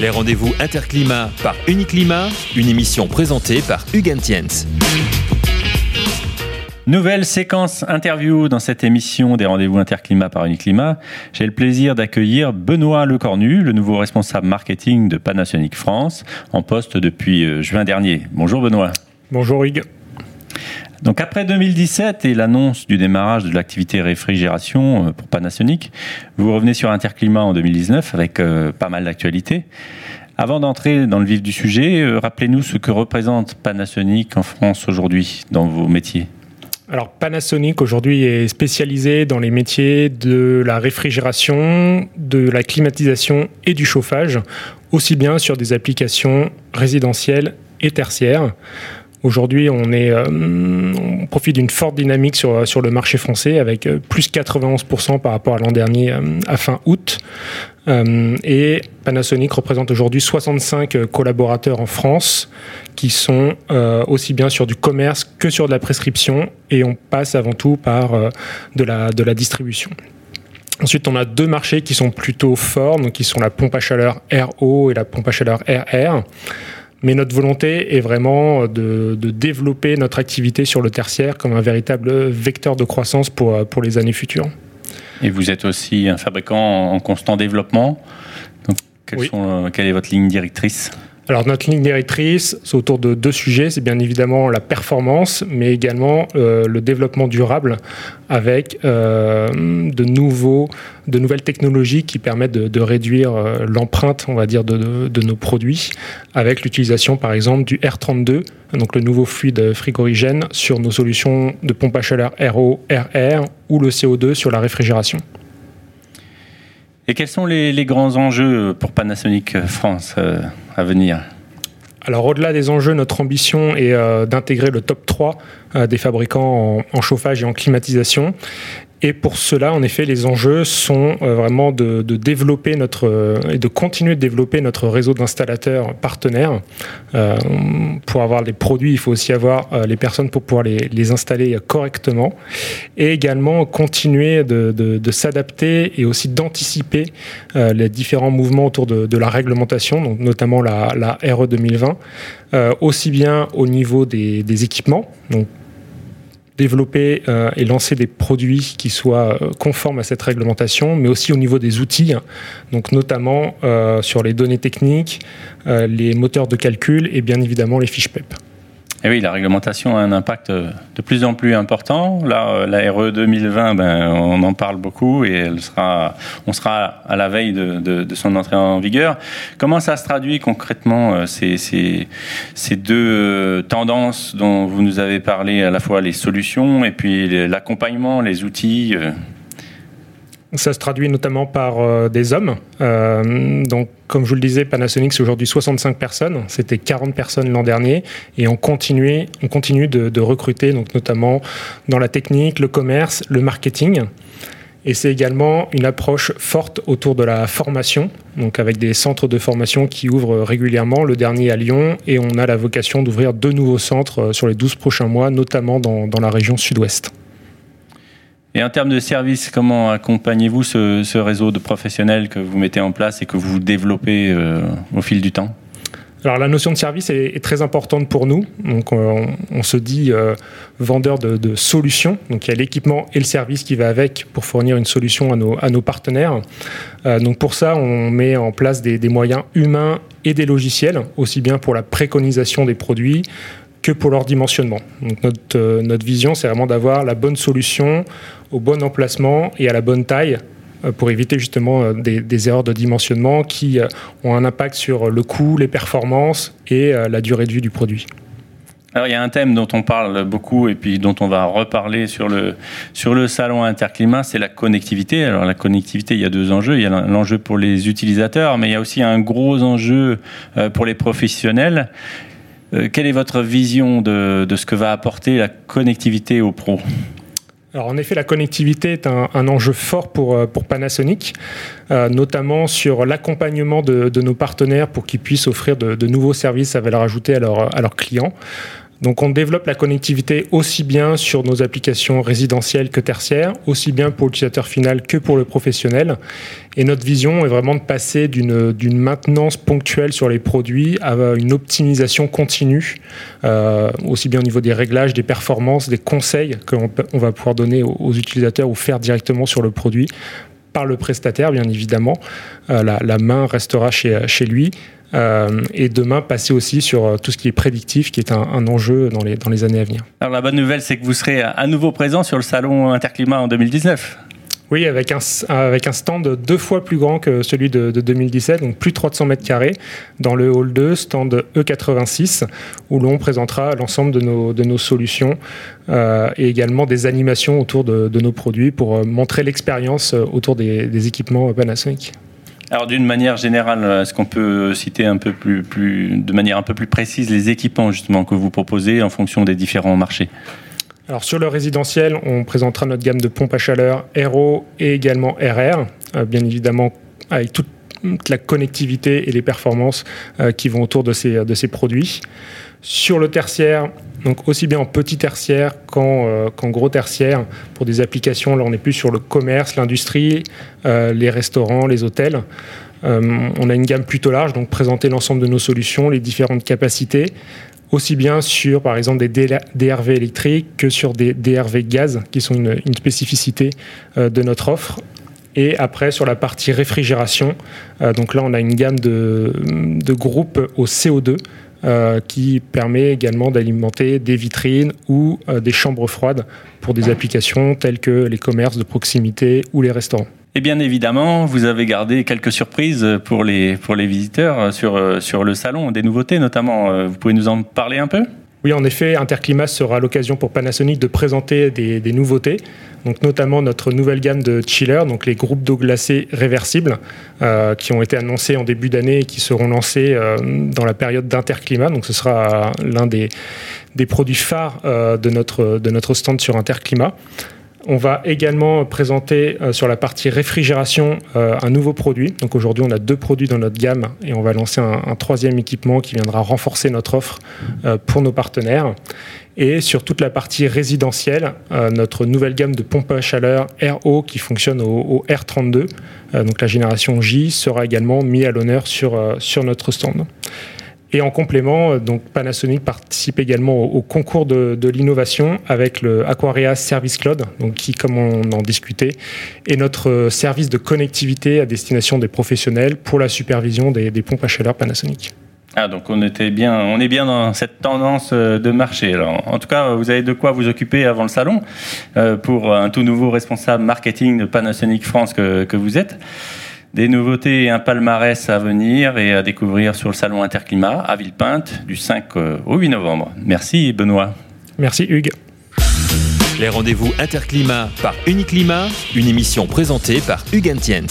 Les rendez-vous Interclimat par Uniclimat, une émission présentée par Hugues Tiens. Nouvelle séquence interview dans cette émission des rendez-vous interclimat par Uniclimat. J'ai le plaisir d'accueillir Benoît Lecornu, le nouveau responsable marketing de Panasonic France, en poste depuis euh, juin dernier. Bonjour Benoît. Bonjour Hugues. Donc après 2017 et l'annonce du démarrage de l'activité réfrigération euh, pour Panasonic, vous revenez sur Interclimat en 2019 avec euh, pas mal d'actualités. Avant d'entrer dans le vif du sujet, rappelez-nous ce que représente Panasonic en France aujourd'hui dans vos métiers. Alors Panasonic aujourd'hui est spécialisé dans les métiers de la réfrigération, de la climatisation et du chauffage, aussi bien sur des applications résidentielles et tertiaires. Aujourd'hui, on, est, euh, on profite d'une forte dynamique sur, sur le marché français avec euh, plus 91% par rapport à l'an dernier euh, à fin août. et Panasonic représente aujourd'hui 65 collaborateurs en France qui sont aussi bien sur du commerce que sur de la prescription et on passe avant tout par de, la, de la distribution. Ensuite, on a deux marchés qui sont plutôt forts, donc qui sont la pompe à chaleur RO et la pompe à chaleur RR. Mais notre volonté est vraiment de, développer notre activité sur le tertiaire comme un véritable vecteur de croissance pour, pour les années futures. Et vous êtes aussi un fabricant en constant développement. Donc, quelle est votre ligne directrice? Alors notre ligne directrice, c'est autour de deux sujets. C'est bien évidemment la performance, mais également euh, le développement durable avec euh, de, nouveaux, de nouvelles technologies qui permettent de, réduire euh, l'empreinte, on va dire, de, de nos produits, avec l'utilisation par exemple du R32, donc le nouveau fluide frigorigène, sur nos solutions de pompe à chaleur RO, RR ou le CO2 sur la réfrigération. Et quels sont les, grands enjeux pour Panasonic France euh, à venir alors au-delà des enjeux, notre ambition est euh, d'intégrer le top 3 euh, des fabricants en, chauffage et en climatisation. Et pour cela, en effet, les enjeux sont euh, vraiment de, développer notre euh, et de continuer de développer notre réseau d'installateurs partenaires. Euh, pour avoir les produits, il faut aussi avoir les personnes pour pouvoir les, installer correctement. Et également continuer de, s'adapter et aussi d'anticiper les différents mouvements autour de, la réglementation, donc notamment la, RE 2020, aussi bien au niveau des, des équipements, donc développer euh, et lancer des produits qui soient euh, conformes à cette réglementation, mais aussi au niveau des outils, hein. donc notamment euh, sur les données techniques, les moteurs de calcul et bien évidemment les fiches PEP. Et oui, la réglementation a un impact de plus en plus important. Là, la RE 2020, ben, on en parle beaucoup et elle sera, on sera à la veille de, son entrée en vigueur. Comment ça se traduit concrètement, euh, ces, deux euh, tendances dont vous nous avez parlé, à la fois les solutions et puis l'accompagnement, les outils euh ça se traduit notamment par euh, des hommes. Euh, donc, comme je vous le disais, Panasonic, c'est aujourd'hui 65 personnes. C'était 40 personnes l'an dernier. Et on continue, on continue de, recruter, donc notamment dans la technique, le commerce, le marketing. Et c'est également une approche forte autour de la formation, donc avec des centres de formation qui ouvrent régulièrement, le dernier à Lyon, et on a la vocation d'ouvrir deux nouveaux centres euh, sur les 12 prochains mois, notamment dans, dans la région sud-ouest. Et en termes de services, comment accompagnez-vous ce, réseau de professionnels que vous mettez en place et que vous développez euh, au fil du temps? Alors la notion de service est, très importante pour nous. Donc euh, on, se dit euh, vendeur de, solutions. Donc il y a l'équipement et le service qui va avec pour fournir une solution à nos, à nos partenaires. donc pour ça, on met en place des, moyens humains et des logiciels, aussi bien pour la préconisation des produits que pour leur dimensionnement. Donc notre, euh, notre vision, c'est vraiment d'avoir la bonne solution au bon emplacement et à la bonne taille euh, pour éviter justement euh, des, erreurs de dimensionnement qui ont un impact sur le coût, les performances et la durée de vie du produit. Alors il y a un thème dont on parle beaucoup et puis dont on va reparler sur le, sur le salon Interclimat, c'est la connectivité. Alors la connectivité, il y a deux enjeux. Il y a l'enjeu pour les utilisateurs, mais il y a aussi un gros enjeu pour les professionnels. Euh, quelle est votre vision de, ce que va apporter la connectivité aux pros alors en effet, la connectivité est un, enjeu fort pour, euh, Panasonic, euh, notamment sur l'accompagnement de, nos partenaires pour qu'ils puissent offrir de, nouveaux services à valeur ajoutée à leurs clients. Donc on développe la connectivité aussi bien sur nos applications résidentielles que tertiaires, aussi bien pour l'utilisateur final que pour le professionnel. Et notre vision est vraiment de passer d'une maintenance ponctuelle sur les produits à une optimisation continue, euh, aussi bien au niveau des réglages, des performances, des conseils qu'on on va pouvoir donner aux, utilisateurs ou faire directement sur le produit par le prestataire, bien évidemment. Euh, la, main restera chez lui. Euh, et demain passer aussi sur euh, tout ce qui est prédictif, qui est un, un enjeu dans les, dans les années à venir. Alors la bonne nouvelle, c'est que vous serez à nouveau présent sur le salon Interclimat en 2019. Oui, avec un, avec un stand deux fois plus grand que celui de, de 2017, donc plus de 300 mètres carrés, dans le hall 2, stand E86, où l'on présentera l'ensemble de nos, de nos solutions euh, et également des animations autour de, de nos produits pour montrer l'expérience autour des, des équipements Panasonic. Alors d'une manière générale, est-ce qu'on peut citer un peu plus, plus, de manière un peu plus précise les équipements justement que vous proposez en fonction des différents marchés? Alors sur le résidentiel, on présentera notre gamme de pompes à chaleur RO et également RR, euh, bien évidemment avec toute la connectivité et les performances euh, qui vont autour de ces, de ces produits. Sur le tertiaire, donc aussi bien en petit tertiaire euh, qu'en gros tertiaire, pour des applications, là on est plus sur le commerce, l'industrie, les restaurants, les hôtels. on a une gamme plutôt large, donc présenter l'ensemble de nos solutions, les différentes capacités, aussi bien sur, par exemple, des DRV électriques que sur des DRV gaz, qui sont une, spécificité euh, de notre offre. Et après, sur la partie réfrigération, euh, donc là, on a une gamme de, groupes au CO2 euh, qui permet également d'alimenter des vitrines ou des chambres froides pour des applications telles que les commerces de proximité ou les restaurants. Et bien évidemment, vous avez gardé quelques surprises pour les, pour les visiteurs sur, sur le salon, des nouveautés notamment. Vous pouvez nous en parler un peu? Oui, en effet, Interclimat sera l'occasion pour Panasonic de présenter des, nouveautés, donc notamment notre nouvelle gamme de chillers, donc les groupes d'eau glacée réversibles, euh, qui ont été annoncés en début d'année et qui seront lancés euh, dans la période d'Interclimat. Donc ce sera l'un des, produits phares euh, de, notre, de notre stand sur Interclimat. On va également présenter euh, sur la partie réfrigération euh, un nouveau produit. Donc aujourd'hui, on a deux produits dans notre gamme et on va lancer un, troisième équipement qui viendra renforcer notre offre euh, pour nos partenaires. Et sur toute la partie résidentielle, notre nouvelle gamme de pompes à chaleur RO qui fonctionne au, R32, donc la génération J, sera également mis à l'honneur sur notre stand. Et en complément, euh, donc Panasonic participe également au, concours de, l'innovation avec le Aquaria Service Cloud, donc qui, comme on en discutait, est notre euh, service de connectivité à destination des professionnels pour la supervision des, pompes à chaleur Panasonic. Ah, donc on était bien, on est bien dans cette tendance euh, de marché. En tout cas, vous avez de quoi vous occuper avant le salon pour un tout nouveau responsable marketing de Panasonic France que vous êtes. Des nouveautés et un palmarès à venir et à découvrir sur le salon Interclimat à Villepinte du 5 euh, au 8 novembre. Merci Benoît. Merci Hugues. Les rendez-vous Interclimat par Uniclimat, une émission présentée par Hugues Entiens.